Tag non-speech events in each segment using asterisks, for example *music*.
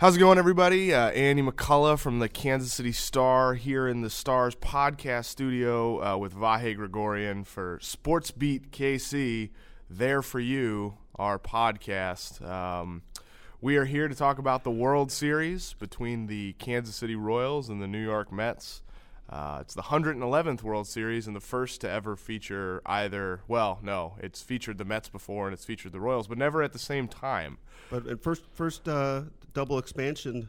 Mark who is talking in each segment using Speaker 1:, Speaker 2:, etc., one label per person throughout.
Speaker 1: How's it going, everybody? Uh, Andy McCullough from the Kansas City Star here in the Stars podcast studio uh, with Vahe Gregorian for Sports Beat KC. There for you, our podcast. Um, we are here to talk about the World Series between the Kansas City Royals and the New York Mets. Uh, it's the 111th World Series and the first to ever feature either. Well, no, it's featured the Mets before and it's featured the Royals, but never at the same time.
Speaker 2: But at first, first uh, double expansion.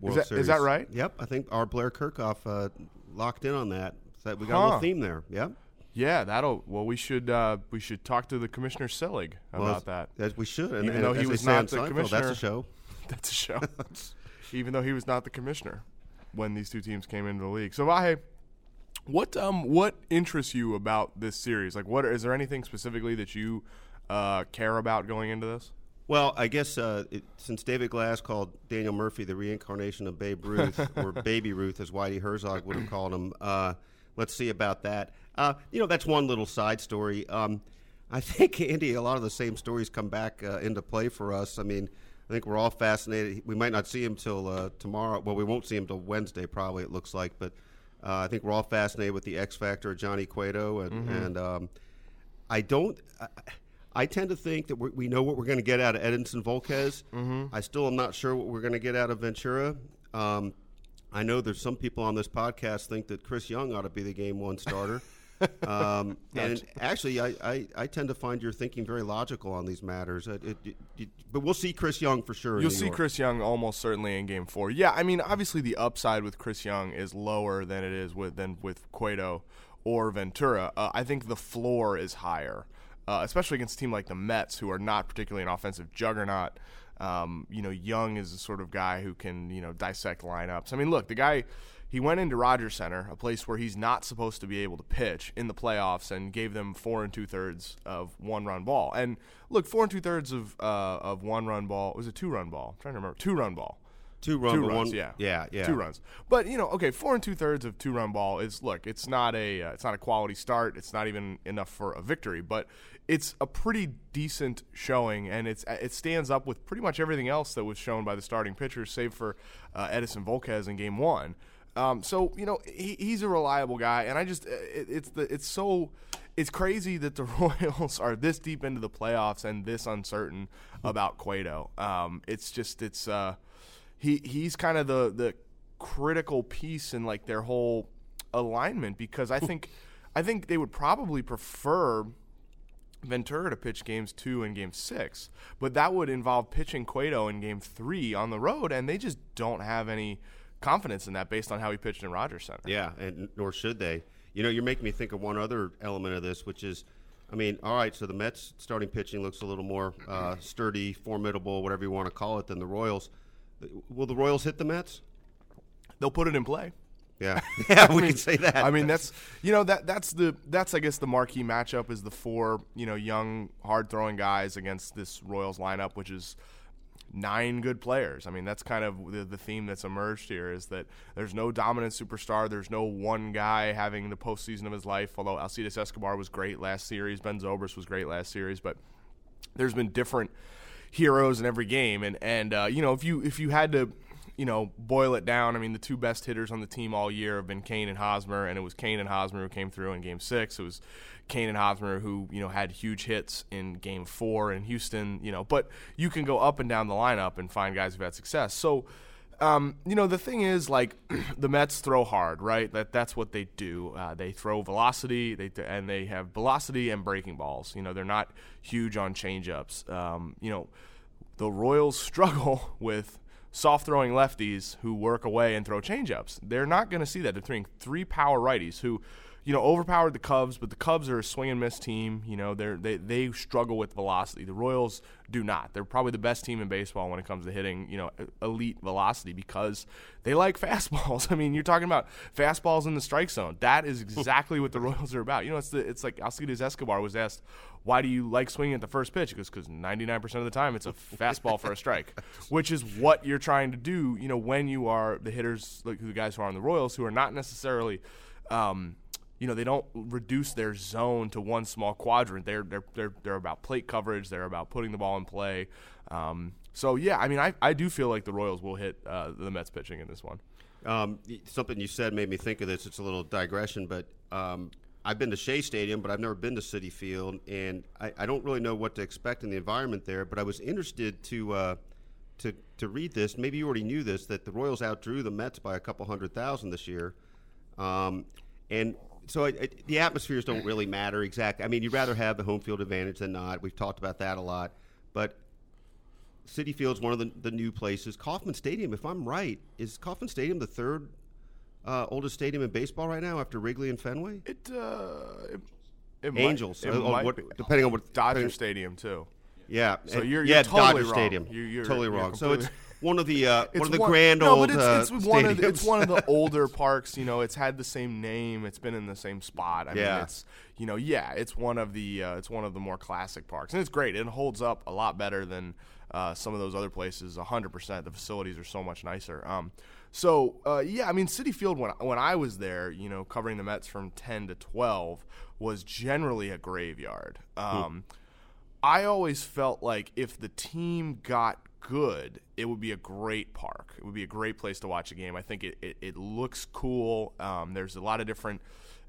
Speaker 2: World
Speaker 1: Is that-
Speaker 2: Series.
Speaker 1: is that right?
Speaker 2: Yep, I think our Blair Kerkhoff uh, locked in on that. So we got a little theme there. Yep.
Speaker 1: Yeah, that'll. Well, we should uh, we should talk to the Commissioner Selig about
Speaker 2: Well,
Speaker 1: that.
Speaker 2: As we should. And,
Speaker 1: Even
Speaker 2: and
Speaker 1: though he was not the
Speaker 2: Seinfeld,
Speaker 1: commissioner. *laughs*
Speaker 2: That's a show.
Speaker 1: That's a show. Even though he was not the commissioner when these two teams came into the league. So Vahe, what um what interests you about this series? Like, what is there anything specifically that you uh, care about going into this?
Speaker 2: Well, I guess uh, it, since David Glass called Daniel Murphy the reincarnation of Babe Ruth, *laughs* or Baby Ruth, as Whitey Herzog would have called him, uh, let's see about that. Uh, you know, that's one little side story. Um, I *laughs* think, Andy, a lot of the same stories come back uh, into play for us. I mean, I think we're all fascinated. We might not see him till uh, tomorrow. Well, we won't see him till Wednesday, probably, it looks like. But uh, I think we're all fascinated with the X Factor Johnny Cueto. And, and um, I don't. I, I tend to think that we we know what we're going to get out of Edinson Volquez. Mm-hmm. I still am not sure what we're going to get out of Ventura. Um, I know there's some people on this podcast think that Chris Young ought to be the game one starter. *laughs* um, and actually, I, I, I tend to find your thinking very logical on these matters. It, it, it- it- but we'll see Chris Young for sure.
Speaker 1: You'll see. Chris Young almost certainly in Game Four. Yeah, I mean, obviously the upside with Chris Young is lower than it is with than with Cueto or Ventura. Uh, I think the floor is higher, uh, especially against a team like the Mets, who are not particularly an offensive juggernaut. Um, you know, Young is the sort of guy who can you know dissect lineups. I mean, look, the guy. He went into Rogers Center, a place where he's not supposed to be able to pitch in the playoffs, and gave them four and two thirds of one run ball. And look, four and two thirds of uh, of one run ball was a two run ball. I'm trying to remember, two run ball.
Speaker 2: Two run,
Speaker 1: two runs,
Speaker 2: one,
Speaker 1: yeah,
Speaker 2: yeah, yeah,
Speaker 1: two runs. But you know, okay, four and two thirds of two run ball is look, it's not a uh, it's not a quality start. It's not even enough for a victory, but it's a pretty decent showing, and it's it stands up with pretty much everything else that was shown by the starting pitchers, save for uh, Edinson Volquez in Game One. Um, so you know he, he's a reliable guy, and I just it, it's the it's so it's crazy that the *laughs* Royals are this deep into the playoffs and this uncertain about Cueto. Um, it's just it's uh, he he's kind of the the critical piece in like their whole alignment because I think I think they would probably prefer Ventura to pitch games two and game six, but that would involve pitching Cueto in game three on the road, and they just don't have any confidence in that based on how he pitched in Rogers Center.
Speaker 2: Yeah, and nor should they. You know, you're making me think of one other element of this, which is, I mean, all right, so the Mets starting pitching looks a little more uh, sturdy, formidable, whatever you want to call it, than the Royals. Will the Royals hit the Mets?
Speaker 1: They'll put it in play.
Speaker 2: Yeah, *laughs* *laughs* yeah, we can say that.
Speaker 1: I mean, that's you know that that's the that's I guess the marquee matchup is the four you know young hard throwing guys against this Royals lineup, which is nine good players. I mean, that's kind of the, the theme that's emerged here is that there's no dominant superstar. There's no one guy having the postseason of his life. Although Alcides Escobar was great last series, Ben Zobrist was great last series, but there's been different heroes in every game, and and uh, you know if you if you had to you know boil it down, I mean the two best hitters on the team all year have been Cain and Hosmer, and it was Cain and Hosmer who came through in Game Six. It was Cain and Hosmer who you know had huge hits in Game Four in Houston. You know, but you can go up and down the lineup and find guys who've had success. So. Um, you know the thing is, like *clears throat* the Mets throw hard, right? That that's what they do. Uh, they throw velocity, they and they have velocity and breaking balls. You know they're not huge on changeups. Um, you know the Royals *laughs* struggle with soft throwing lefties who work away and throw changeups. They're not going to see that. They're throwing three power righties who, you know, overpowered the Cubs, but the Cubs are a swing and miss team. You know, they're, they they struggle with velocity. The Royals do not. They're probably the best team in baseball when it comes to hitting, you know, elite velocity because they like *laughs* fastballs. *laughs* I mean, you're talking about fastballs in the strike zone. That is exactly what the *laughs* Royals are about. You know, it's the it's like Alcides Escobar was asked, "Why do you like swinging at the first pitch?" Goes, "Because 99% of the time it's a fastball for a strike," which is what you're trying to do. You know, when you are the hitters, like the guys who are on the Royals, who are not necessarily. Um, you know they don't reduce their zone to one small quadrant. They're they're they're they're about plate coverage. They're about putting the ball in play. Um, So yeah, I mean, I, I do feel like the Royals will hit uh, the Mets pitching in this one.
Speaker 2: Um, something you said made me think of this. It's a little digression, but um, I've been to Shea Stadium, but I've never been to Citi Field, and I, I, don't really know what to expect in the environment there. But I was interested to uh, to to read this. Maybe you already knew this that the Royals outdrew the Mets by a couple hundred thousand this year, um, and so it, it, the atmospheres don't really matter exactly. I mean, you'd rather have the home field advantage than not. We've talked about that a lot, but Citi Field's one of the, the new places. Kauffman Stadium, if I'm right, is Kauffman Stadium the third uh, oldest stadium in baseball right now after Wrigley and Fenway?
Speaker 1: It, uh, it, it
Speaker 2: Angels,
Speaker 1: might,
Speaker 2: uh,
Speaker 1: might
Speaker 2: what, depending on what
Speaker 1: Dodger
Speaker 2: depending-
Speaker 1: Stadium too.
Speaker 2: Yeah,
Speaker 1: So you're-
Speaker 2: yeah
Speaker 1: you're totally
Speaker 2: Dodger
Speaker 1: wrong.
Speaker 2: Stadium.
Speaker 1: You- you're-
Speaker 2: totally wrong. So it's one of the uh, one of the
Speaker 1: one-
Speaker 2: grand
Speaker 1: no,
Speaker 2: old
Speaker 1: but it's,
Speaker 2: uh,
Speaker 1: it's one of the, it's one of the older *laughs* parks. You know, it's had the same name. It's been in the same spot. I
Speaker 2: Yeah.
Speaker 1: mean, it's you know, yeah, it's one of the uh, it's one of the more classic parks, and it's great. It holds up a lot better than uh, some of those other places. hundred percent. The facilities are so much nicer. Um, so uh, yeah, I mean, Citi Field when when I was there, you know, covering the Mets from ten to twelve was generally a graveyard. Um, I always felt like if the team got good, it would be a great park. It would be a great place to watch a game. I think it, it, it looks cool. Um, there's a lot of different,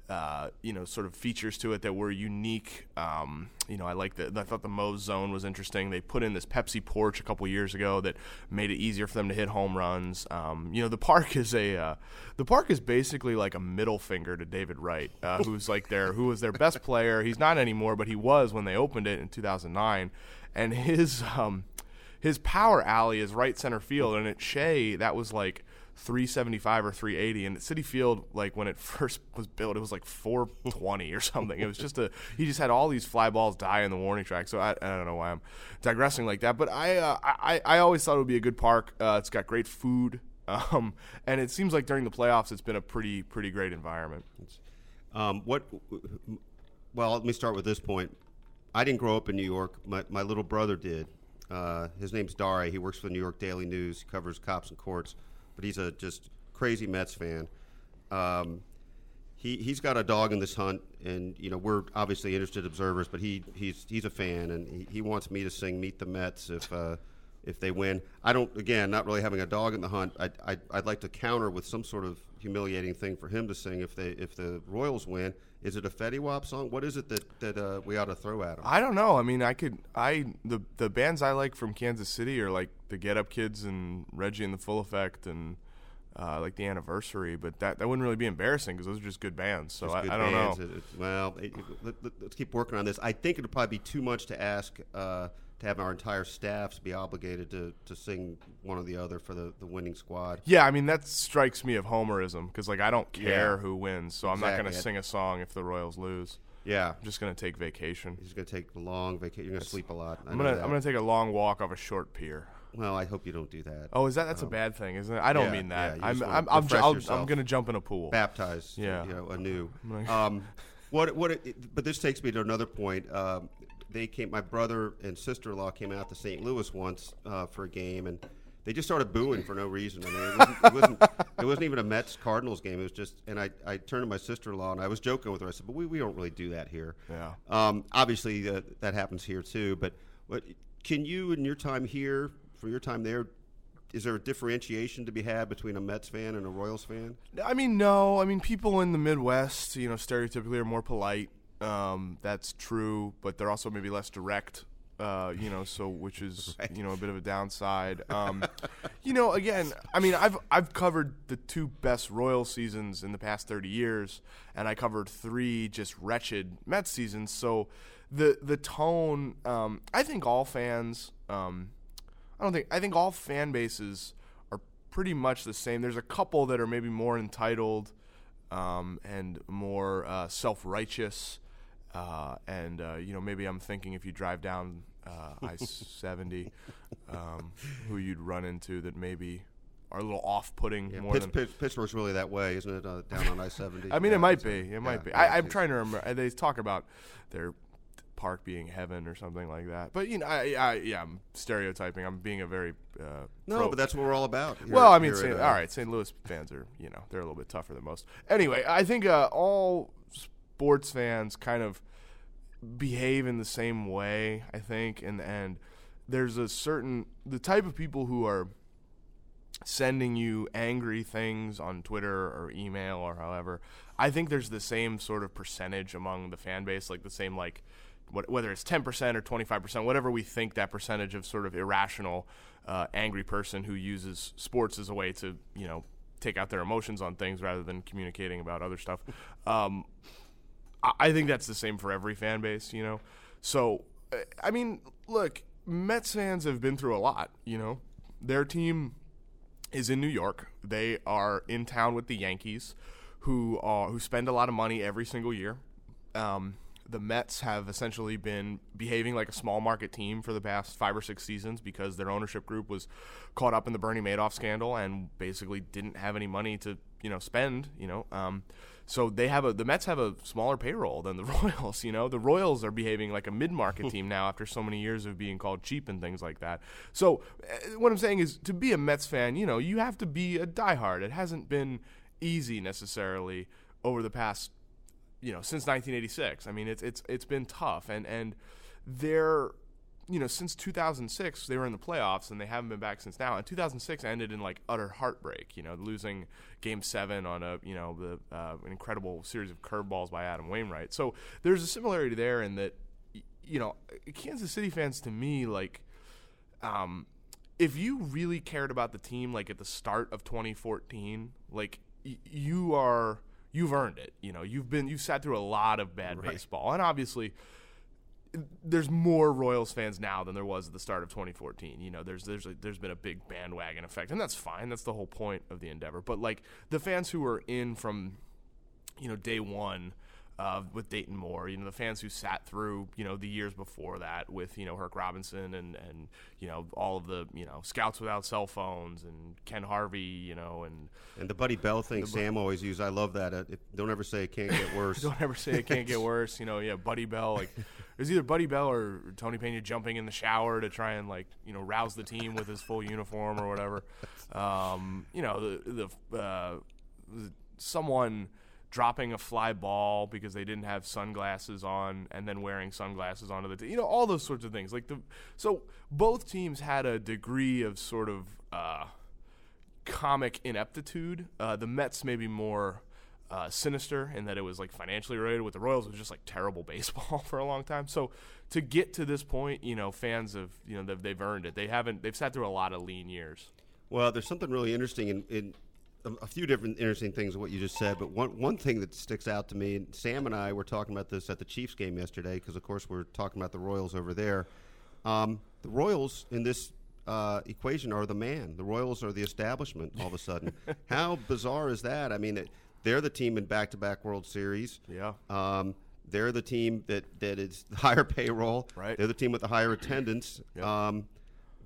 Speaker 1: uh, you know, sort of features to it that were unique. Um, you know, I like the. I thought the Moe's zone was interesting. They put in this Pepsi porch a couple years ago that made it easier for them to hit home runs. Um, you know, the park is a uh, the park is basically like a middle finger to David Wright, uh, who's like their who was their best player. He's not anymore, but he was when they opened it in 2009, and his um, his power alley is right center field, and at Shea that was like 375 or 380, and at Citi Field, like when it *laughs* first was built, it was like 420 or something. It was just a he just had all these fly balls die in the warning track. So I, I don't know why I'm digressing like that, but I uh, I I always thought it would be a good park. Uh, it's got great food. *laughs* Um, and it seems like during the playoffs, it's been a pretty pretty great environment.
Speaker 2: Um, what? Well, let me start with this point. I didn't grow up in New York. My, my little brother did. Uh, his name's Dari. He works for the New York Daily News. He covers cops and courts, but he's a just crazy Mets fan. Um, he he's got a dog in this hunt, and you know we're obviously interested observers, but he he's he's a fan, and he, he wants me to sing "Meet the Mets" if uh, if they win. I don't again not really having a dog in the hunt. I I I'd like to counter with some sort of humiliating thing for him to sing if they if the Royals win. Is it a Fetty Wap song? What is it that that uh, we ought to throw at him?
Speaker 1: I don't know. I mean, I could. I the the bands I like from Kansas City are like the Get Up Kids and Reggie and the Full Effect and uh, like the Anniversary. But that that wouldn't really be embarrassing because those are just good bands. So I,
Speaker 2: good
Speaker 1: I don't
Speaker 2: bands.
Speaker 1: know.
Speaker 2: It- it- well, it- let, us keep working on this. I think it'll probably be too much to ask uh, to have our entire staffs be obligated to, to sing one or the other for the, the winning squad.
Speaker 1: Yeah, I mean that strikes me of homerism because like I don't care
Speaker 2: Yeah.
Speaker 1: who wins, so I'm not going to sing a song if the Royals lose.
Speaker 2: Yeah,
Speaker 1: I'm just going to take vacation.
Speaker 2: he's going to take a long vacation. You're going to sleep a lot. I
Speaker 1: I'm gonna. I'm gonna take a long walk off a short pier.
Speaker 2: Well, I hope you don't do that.
Speaker 1: Oh, is that that's a bad thing, isn't it? I don't
Speaker 2: yeah,
Speaker 1: mean that.
Speaker 2: yeah,
Speaker 1: I'm I'm I'm, I'm gonna jump in a pool.
Speaker 2: Baptized,
Speaker 1: Yeah.
Speaker 2: you know, anew. *laughs* Um, what what? It, but this takes me to another point. Um, they came. My brother and sister-in-law came out to St. Louis once uh, for a game, and they just started booing for no reason. I mean, it wasn't, it wasn't, it wasn't even a Mets Cardinals game. It was just, and I, I turned to my sister-in-law and I was joking with her. I said, "But we, we don't really do that here."
Speaker 1: Yeah.
Speaker 2: Um, obviously, uh, that happens here too. But what can you, in your time here, from your time there, is there a differentiation to be had between a Mets fan and a Royals fan?
Speaker 1: I mean, no. I mean, people in the Midwest, you know, stereotypically are more polite. Um, that's true, but they're also maybe less direct. Uh, you know, so which is *laughs*
Speaker 2: Right.
Speaker 1: you know a bit of a downside. Um, *laughs* you know, again, I mean, I've I've covered the two best Royal seasons in the past thirty years, and I covered three just wretched Mets seasons. So the the tone, um, I think all fans, um, I don't think I think all fan bases are pretty much the same. There's a couple that are maybe more entitled um, and more uh, self righteous. Uh, and uh, you know, maybe I'm thinking if you drive down uh, I-70, *laughs* um, who you'd run into that maybe are a little off-putting
Speaker 2: Yeah,
Speaker 1: more
Speaker 2: Pitts,
Speaker 1: than.
Speaker 2: Pitts, Pittsburgh's really that way, isn't it? Uh, down on I seventy.
Speaker 1: I mean, it might be. It might be.
Speaker 2: yeah,
Speaker 1: I, I'm trying to remember. They talk about their park being heaven or something like that. But you know, I, I yeah, I'm stereotyping. I'm being a very uh,
Speaker 2: No,
Speaker 1: pro-
Speaker 2: but that's what we're all about. here-
Speaker 1: well, I mean, St.
Speaker 2: at, uh,
Speaker 1: all right, St. Louis fans are, you know, they're a little bit tougher than most. Anyway, I think uh, all sports fans kind of behave in the same way. I think, and and there's a certain the type of people who are sending you angry things on Twitter or email or however. I think there's the same sort of percentage among the fan base, like the same like whether it's 10% or 25%, whatever we think that percentage of sort of irrational, uh, angry person who uses sports as a way to, you know, take out their emotions on things rather than communicating about other stuff. *laughs* Um, I, I think that's the same for every fan base, you know. So, uh, I mean, look, Mets fans have been through a lot, you know. Their team is in New York. They are in town with the Yankees, who are who spend a lot of money every single year. Um, the Mets have essentially been behaving like a small market team for the past five or six seasons because their ownership group was caught up in the Bernie Madoff scandal and basically didn't have any money to you know spend. You know, um, so they have a the Mets have a smaller payroll than the *laughs* Royals. You know, the Royals are behaving like a mid market *laughs* team now after so many years of being called cheap and things like that. So uh, what I'm saying is to be a Mets fan, you know, you have to be a diehard. It hasn't been easy necessarily over the past you know since 1986. I mean, it's it's it's been tough, and and they're you know since 2006 they were in the playoffs and they haven't been back since now. And 2006 ended in like utter heartbreak. You know, losing Game Seven on a you know the uh, an incredible series of curveballs by Adam Wainwright. So there's a similarity there in that you know Kansas City fans to me like. Um, if you really cared about the team, like at the start of 2014, like y- you are you've earned it. You know, you've been you've sat through a lot of bad right. baseball, and obviously there's more Royals fans now than there was at the start of 2014. You know, there's there's a, there's been a big bandwagon effect, and that's fine. That's the whole point of the endeavor. But like the fans who were in from you know day one uh, with Dayton Moore. You know, the fans who sat through, you know, the years before that with, you know, Herk Robinson and, and, you know, all of the, you know, scouts without cell phones and Ken Harvey, you know, and.
Speaker 2: And the Buddy Bell thing Sam always used. I love that. Uh, it, don't ever say it can't get *laughs* worse.
Speaker 1: don't ever say it can't get *laughs* worse. You know, yeah, Buddy Bell. Like, it was either Buddy Bell or Tony Pena jumping in the shower to try and, like, you know, rouse the team with his full uniform or whatever. *laughs* Um, you know, the, the, uh, someone dropping a fly ball because they didn't have sunglasses on and then wearing sunglasses onto the team. You know, all those sorts of things. Like the so both teams had a degree of sort of uh, comic ineptitude. Uh, the Mets maybe more uh, sinister in that it was like financially related. With the Royals, was just like terrible *laughs* baseball for a long time. So to get to this point, you know, fans of you know they've, they've earned it. They haven't. They've sat through a lot of lean years.
Speaker 2: Well, there's something really interesting in, in a few different interesting things of what you just said, but one one thing that sticks out to me, and Sam and I were talking about this at the Chiefs game yesterday, because of course we're talking about the Royals over there. Um, the Royals in this uh, equation are the man. The Royals are the establishment. All of a sudden, *laughs* how bizarre is that? I mean, it, they're the team in back-to-back World Series.
Speaker 1: Yeah.
Speaker 2: Um, they're the team that that is *laughs* higher payroll.
Speaker 1: Right.
Speaker 2: They're the team with the higher attendance. Yep. Um,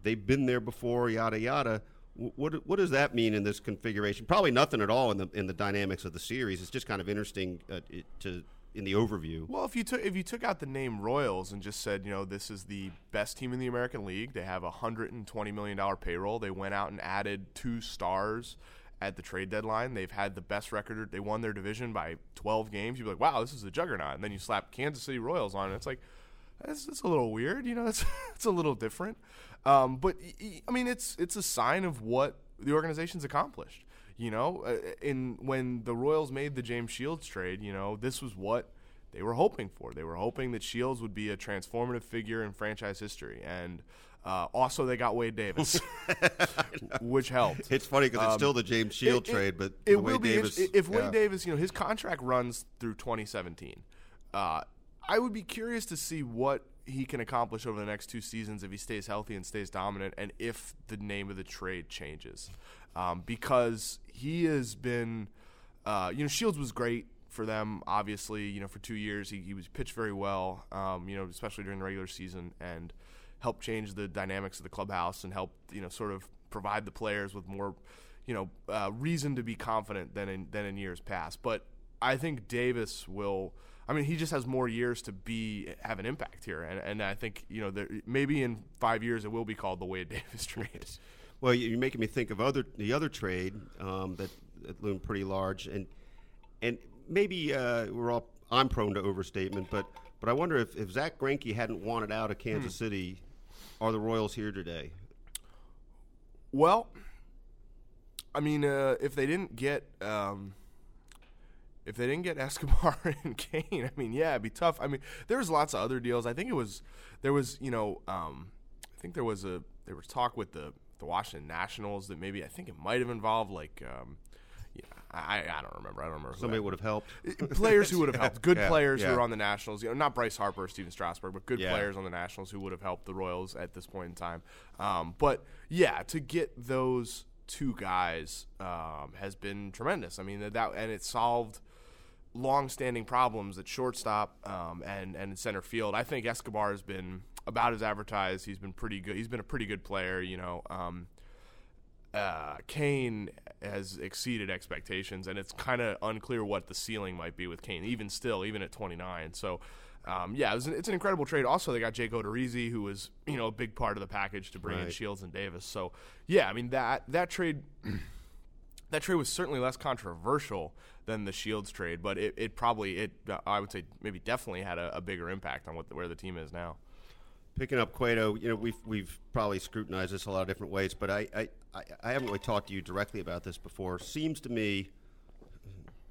Speaker 2: they've been there before. Yada yada. What what does that mean in this configuration? Probably nothing at all in the in the dynamics of the series. It's just kind of interesting uh, to in the overview.
Speaker 1: Well, if you took if you took out the name Royals and just said, you know, this is the best team in the American League. They have a hundred and twenty million dollar payroll. They went out and added two stars at the trade deadline. They've had the best record. They won their division by twelve games. You'd be like, wow, this is a juggernaut. And then you slap Kansas City Royals on, it. It's like that's, that's a little weird. You know, it's it's *laughs* a little different. Um, but I mean, it's it's a sign of what the organization's accomplished. You know, uh, in when the Royals made the James Shields trade, you know, this was what they were hoping for. They were hoping that Shields would be a transformative figure in franchise history, and uh, also they got Wade Davis, *laughs* which helped.
Speaker 2: It's funny because um, it's still the James Shield
Speaker 1: it,
Speaker 2: trade, but
Speaker 1: it will Wade be Davis, if Wade yeah. Davis, you know, his contract runs through 2017. Uh, I would be curious to see what he can accomplish over the next two seasons if he stays healthy and stays dominant, and if the name of the trade changes, um, because he has been, uh, you know, Shields was great for them. Obviously, you know, for two years he, he was pitched very well, um, you know, especially during the regular season, and helped change the dynamics of the clubhouse and helped you know sort of provide the players with more, you know, uh, reason to be confident than in than in years past. But I think Davis will I mean, he just has more years to be have an impact here, and, and I think you know there, maybe in five years it will be called the Wade *laughs* Davis trade.
Speaker 2: Well, you're making me think of other the other trade um, that, that, loomed pretty large, and and maybe uh, we're all I'm prone to overstatement, but but I wonder if, if Zack Greinke hadn't wanted out of Kansas hmm. City are the Royals here today?
Speaker 1: Well, I mean, uh, if they didn't get um, if they didn't get *laughs* Escobar and Cain, I mean, yeah, it'd be tough. I mean, there was lots of other deals. I think it was there was you know um, I think there was a there was talk with the the Washington Nationals that maybe I think it might have involved like. Um, yeah, I, I don't remember. I don't remember.
Speaker 2: Somebody would have helped. *laughs*
Speaker 1: players who would have *laughs* helped. Good
Speaker 2: yeah,
Speaker 1: players
Speaker 2: yeah.
Speaker 1: who are on the Nationals. You know, not Bryce Harper or Stephen Strasburg, but good
Speaker 2: Yeah.
Speaker 1: players on the Nationals who would have helped the Royals at this point in time. Um, but yeah, to get those two guys um, has been tremendous. I mean that and it solved long-standing problems at shortstop um, and and center field. I think Escobar has been about as advertised. He's been pretty good. He's been a pretty good player. You know. Um, uh, Cain has exceeded expectations, and it's kind of unclear what the ceiling might be with Cain, even still, even at 29. So, um, yeah, it was an, it's an incredible trade. Also, they got Jake Odorizzi, who was you know a big part of the package to bring in Shields and Davis. So, yeah, I mean that that trade. That trade was certainly less controversial than the Shields trade, but it, it probably it uh, I would say maybe definitely had a, a bigger impact on what the, where the team is now.
Speaker 2: Picking up Cueto, you know, we've we've probably scrutinized this a lot of different ways, but I I, I, I haven't really talked to you directly about this before. Seems to me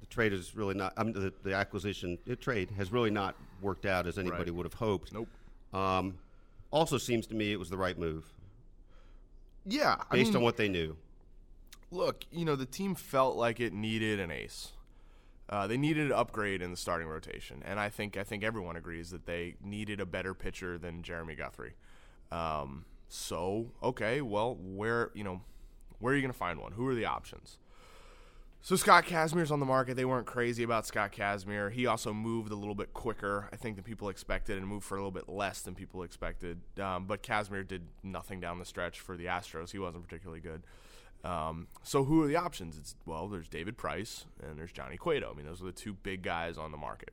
Speaker 2: the trade is really not. I mean, the, the acquisition, the trade has really not worked out as anybody
Speaker 1: Right.
Speaker 2: would have hoped.
Speaker 1: Nope.
Speaker 2: Um, also, seems to me it was the right move
Speaker 1: Yeah, I
Speaker 2: based
Speaker 1: mean,
Speaker 2: on what they knew.
Speaker 1: Look, you know, the team felt like it needed an ace. Uh, they needed an upgrade in the starting rotation, and I think I think everyone agrees that they needed a better pitcher than Jeremy Guthrie. Um, so, okay, well, where you know, where are you going to find one? Who are the options? So Scott Kazmir's on the market. They weren't crazy about Scott Kazmir. He also moved a little bit quicker, I think, than people expected, and moved for a little bit less than people expected. Um, but Kazmir did nothing down the stretch for the Astros. He wasn't particularly good. Um, so who are the options? It's well, there's David Price and there's Johnny Cueto. I mean, those are the two big guys on the market.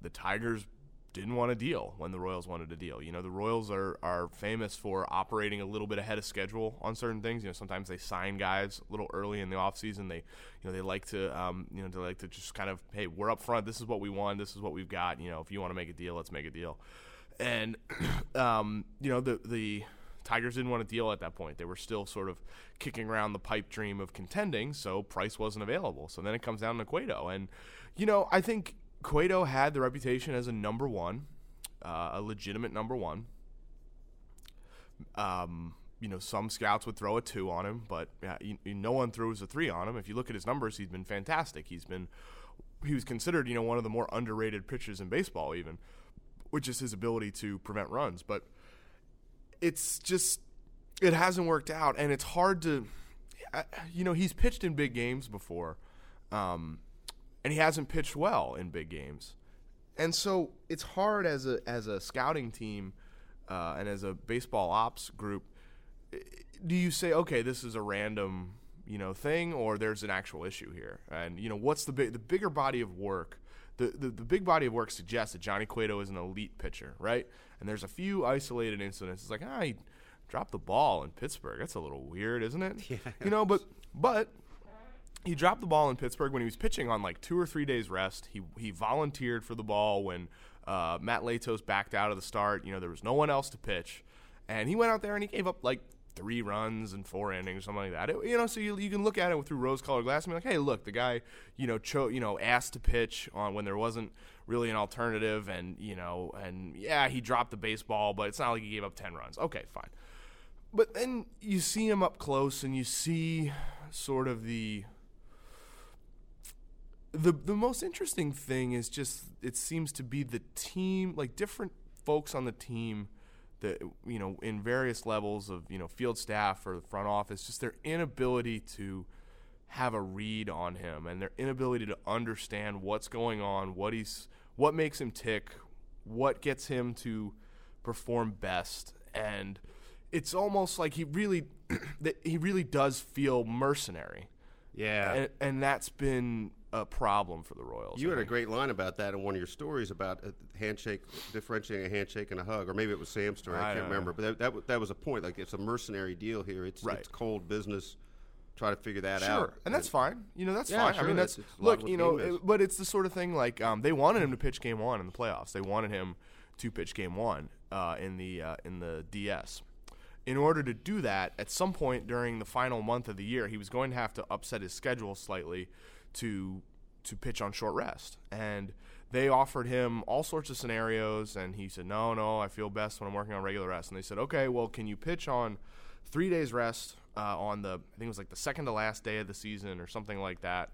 Speaker 1: The Tigers didn't want a deal when the Royals wanted a deal. You know, the Royals are are famous for operating a little bit ahead of schedule on certain things. You know, sometimes they sign guys a little early in the offseason. They, you know, they like to, um, you know, they like to just kind of, hey, we're up front. This is what we want. This is what we've got. You know, if you want to make a deal, let's make a deal. And, *clears throat* um, you know, the the Tigers didn't want a deal at that point. They were still sort of kicking around the pipe dream of contending, so Price wasn't available. So then it comes down to Cueto. And, you know, I think Cueto had the reputation as a number one, uh, a legitimate number one. Um, you know, some scouts would throw a two on him, but you, you- no one throws a three on him. If you look at his numbers, he's been fantastic. He's been, he was considered, you know, one of the more underrated pitchers in baseball, even, which is his ability to prevent runs. But it's just it hasn't worked out, and it's hard to, you know, he's pitched in big games before, um, and he hasn't pitched well in big games, and so it's hard as a as a scouting team uh, and as a baseball ops group. Do you say, okay, this is a random, you know, thing, or there's an actual issue here? And you know, what's the big, the bigger body of work? The, the, the big body of work suggests that Johnny Cueto is an elite pitcher, right? And there's a few isolated incidents. It's like, ah, he dropped the ball in Pittsburgh. That's a little weird, isn't it? *laughs* Yeah. You know, but but he dropped the ball in Pittsburgh when he was pitching on like two or three days rest. He he volunteered for the ball when uh, Matt Latos backed out of the start. You know, there was no one else to pitch, and he went out there and he gave up like three runs and four innings, or something like that. It- you know, so you, you can look at it through rose-colored glass and be like, hey, look, the guy, you know, cho- you know, asked to pitch on when there wasn't really an alternative, and you know, and yeah, he dropped the baseball, but it's not like he gave up ten runs. Okay, fine. But then you see him up close, and you see sort of the the the most interesting thing is just it seems to be the team, like different folks on the team that you know in various levels of you know field staff or the front office, just their inability to have a read on him and their inability to understand what's going on, what he's what makes him tick, what gets him to perform best and it's almost like he really *clears throat* that he really does feel mercenary.
Speaker 2: Yeah.
Speaker 1: And, and that's been a problem for the Royals.
Speaker 2: You
Speaker 1: I
Speaker 2: had a great line about that in one of your stories about a handshake, differentiating a handshake and a hug, or maybe it was Sam's story. I,
Speaker 1: I
Speaker 2: can't
Speaker 1: don't
Speaker 2: remember, but that, that that was a point. Like it's a mercenary deal here. It's
Speaker 1: Right.
Speaker 2: it's cold business. Try to figure that
Speaker 1: Sure,
Speaker 2: out.
Speaker 1: and that's fine. You know, that's
Speaker 2: Yeah,
Speaker 1: fine.
Speaker 2: sure
Speaker 1: I mean,
Speaker 2: it
Speaker 1: that's
Speaker 2: is. It's
Speaker 1: look. You know, it- but it's the sort of thing like um, they wanted him to pitch game one in the playoffs. They wanted him to pitch game one, uh, in the uh, in the DS. In order to do that, at some point during the final month of the year, he was going to have to upset his schedule slightly to to pitch on short rest. And they offered him all sorts of scenarios, and he said, "No, no, I feel best when I'm working on regular rest." And they said, "Okay, well, can you pitch on three days rest uh, on the I think it was like the second to last day of the season or something like that?"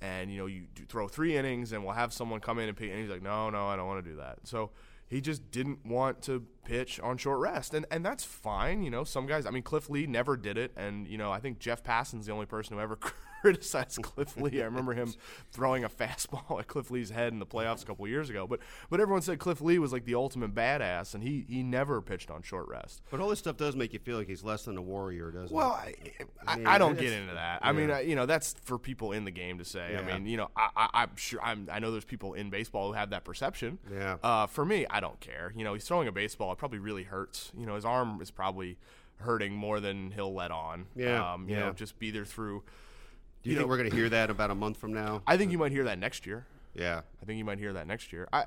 Speaker 1: And you know, you throw three innings, and we'll have someone come in and pitch. And he's like, "No, no, I don't want to do that." So he just didn't want to pitch on short rest, and and that's fine. You know, some guys. I mean, Cliff Lee never did it, and you know, I think Jeff Passan's the only person who ever *laughs* criticized *laughs* Cliff Lee. I remember him throwing a fastball *laughs* at Cliff Lee's head in the playoffs a couple years ago. But but everyone said Cliff Lee was like the ultimate badass, and he he never pitched on short rest.
Speaker 2: But all this stuff does make you feel like he's less than a warrior, doesn't
Speaker 1: Well,
Speaker 2: it?
Speaker 1: I, I,
Speaker 2: mean,
Speaker 1: I don't get into that. I mean. I, you know, that's for people in the game to say. I mean, you know, I, I, I'm sure I'm, I know there's people in baseball who have that perception.
Speaker 2: Yeah.
Speaker 1: Uh, for me, I don't care. You know, he's throwing a baseball. It probably really hurts. You know, his arm is probably hurting more than he'll let on.
Speaker 2: Yeah,
Speaker 1: Um, you
Speaker 2: yeah.
Speaker 1: know, just be there through.
Speaker 2: Do you,
Speaker 1: you
Speaker 2: think
Speaker 1: know-
Speaker 2: we're going to hear that about a month from now?
Speaker 1: I think you might hear that next year.
Speaker 2: yeah.
Speaker 1: I think you might hear that next year. I,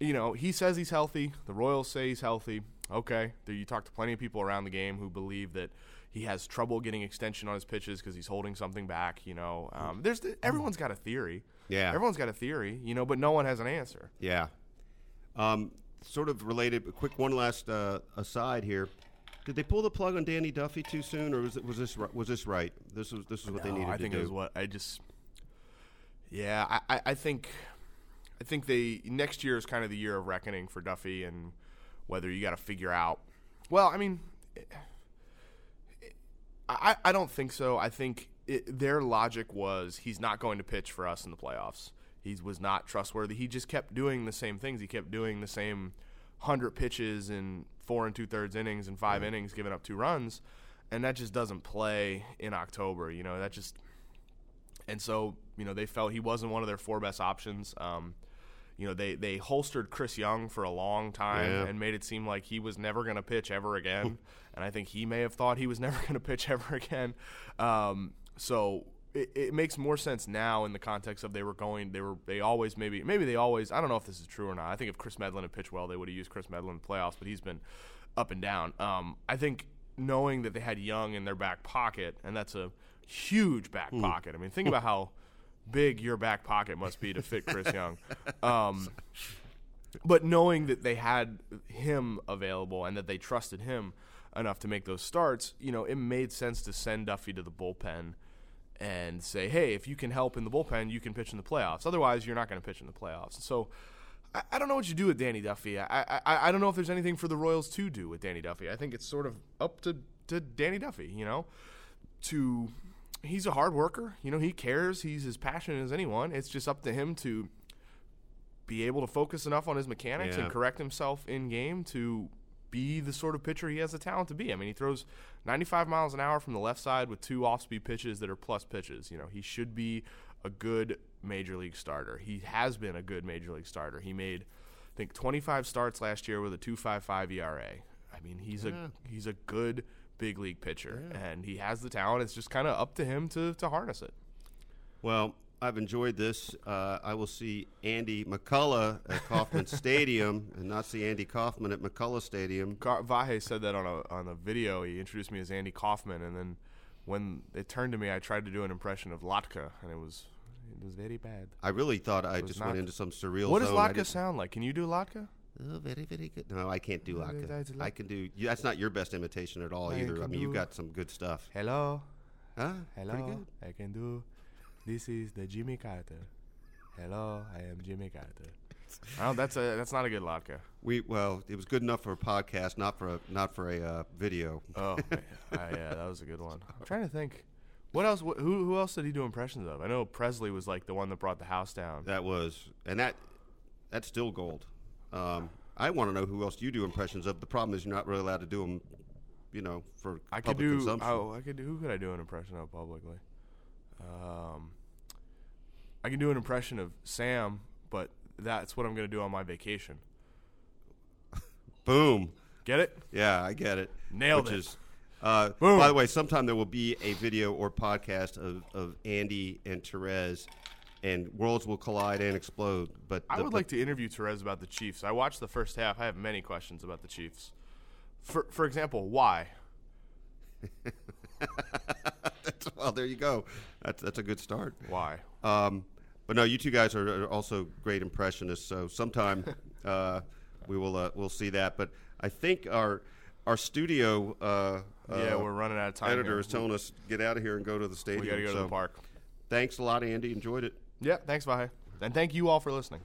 Speaker 1: you know, he says he's healthy. The Royals say he's healthy. Okay, you talk to plenty of people around the game who believe that he has trouble getting extension on his pitches because he's holding something back. You know, um, there's everyone's got a theory.
Speaker 2: Yeah.
Speaker 1: everyone's got a theory. You know, but no one has an answer.
Speaker 2: Yeah. Um, sort of related, quick one last uh, aside here. Did they pull the plug on Danny Duffy too soon, or was it was this was this right? This was this is what they
Speaker 1: No,
Speaker 2: needed
Speaker 1: I
Speaker 2: to
Speaker 1: think
Speaker 2: do.
Speaker 1: it was what I just. Yeah, I, I, I think, I think they next year is kind of the year of reckoning for Duffy and whether you got to figure out. Well, I mean, I I don't think so. I think it, their logic was he's not going to pitch for us in the playoffs. He was not trustworthy. He just kept doing the same things. He kept doing the same hundred pitches in four and two thirds innings and 5 innings, giving up two runs, and that just doesn't play in October. You know that just and so you know they felt he wasn't one of their four best options. Um, you know they they holstered Chris Young for a long time
Speaker 2: Yeah.
Speaker 1: and made it seem like he was never going to pitch ever again, *laughs* and I think he may have thought he was *laughs* never going to pitch ever again. Um, so it, it makes more sense now in the context of they were going they were they always maybe maybe they always I don't know if this is true or not. I think if Kris Medlen had pitched well, they would have used Kris Medlen in the playoffs, but he's been up and down. Um, I think knowing that they had Young in their back pocket, and that's a huge back pocket. I mean, think about how big your back pocket must be to fit Chris *laughs* Young. Um, but knowing that they had him available and that they trusted him enough to make those starts, you know, it made sense to send Duffy to the bullpen and say, hey, if you can help in the bullpen, you can pitch in the playoffs. Otherwise, you're not going to pitch in the playoffs. So I, I don't know what you do with Danny Duffy. I, I I don't know if there's anything for the Royals to do with Danny Duffy. I think it's sort of up to, to Danny Duffy, you know, to he's a hard worker. You know, he cares. He's as passionate as anyone. It's just up to him to be able to focus enough on his mechanics
Speaker 2: Yeah.
Speaker 1: and correct himself in game to be the sort of pitcher he has the talent to be. I mean, he throws 95 miles an hour from the left side with two off-speed pitches that are plus pitches. You know, he should be a good major league starter. He has been a good major league starter. He made I think 25 starts last year with a 2.55 ERA. I mean, he's a he's a good big league pitcher and he has the talent. It's just kind of up to him to to harness it.
Speaker 2: Well, I've enjoyed this. Uh, I will see Andy McCullough at Kauffman *laughs* Stadium, and not see Andy Kaufman at McCullough Stadium.
Speaker 1: Car- Vahe said that on a on a video. He introduced me as Andy Kaufman, and then when it turned to me, I tried to do an impression of Latka, and it was it was very bad.
Speaker 2: I really thought I just
Speaker 1: not-
Speaker 2: went into some surreal.
Speaker 1: what does
Speaker 2: zone.
Speaker 1: Latka sound like? Can you do Latka?
Speaker 2: Oh, very, very good. No, I can't do Latka. I can do. You, that's not your best imitation at all
Speaker 1: I
Speaker 2: either. I mean, you've got some good stuff.
Speaker 1: Hello,
Speaker 2: Huh?
Speaker 1: hello.
Speaker 2: Pretty good.
Speaker 1: I can do. This is the Jimmy Carter. Hello, I am Jimmy Carter. Oh, that's a that's not a good Latka.
Speaker 2: We well, it was good enough for a podcast, not for a not for a uh, video.
Speaker 1: Oh, *laughs* uh, yeah, that was a good one. I'm trying to think. What else? Wh- who who else did he do impressions of? I know Presley was like the one that brought the house down.
Speaker 2: That was, and that that's still gold. Um, I want to know who else you do impressions of. The problem is you're not really allowed to do them, you know, for
Speaker 1: I could
Speaker 2: public
Speaker 1: do.
Speaker 2: consumption.
Speaker 1: Oh, I could do. Who could I do an impression of publicly? Um, I can do an impression of Sam, but that's what I'm going to do on my vacation. *laughs*
Speaker 2: Boom.
Speaker 1: Get it?
Speaker 2: Yeah, I get it.
Speaker 1: Nailed
Speaker 2: Which
Speaker 1: it.
Speaker 2: Is, uh,
Speaker 1: Boom.
Speaker 2: by the way, sometime there will be a video or podcast of, of Andy and Terez and worlds will collide and explode. But
Speaker 1: I
Speaker 2: the-
Speaker 1: would
Speaker 2: but-
Speaker 1: like to interview Terez about the Chiefs. I watched the first half. I have many questions about the Chiefs. For for example, why? *laughs* *laughs*
Speaker 2: well, there you go. That's that's a good start.
Speaker 1: Why?
Speaker 2: Um, but no, you two guys are, are also great impressionists. So sometime *laughs* uh, we will uh, we'll see that. But I think our our studio uh,
Speaker 1: yeah,
Speaker 2: uh,
Speaker 1: we're running out of time.
Speaker 2: editor
Speaker 1: here.
Speaker 2: is telling us get out of here and go to the stadium.
Speaker 1: we got to go to the park.
Speaker 2: Thanks a lot, Andy. Enjoyed it.
Speaker 1: Yeah, thanks, Vahe. And thank you all for listening.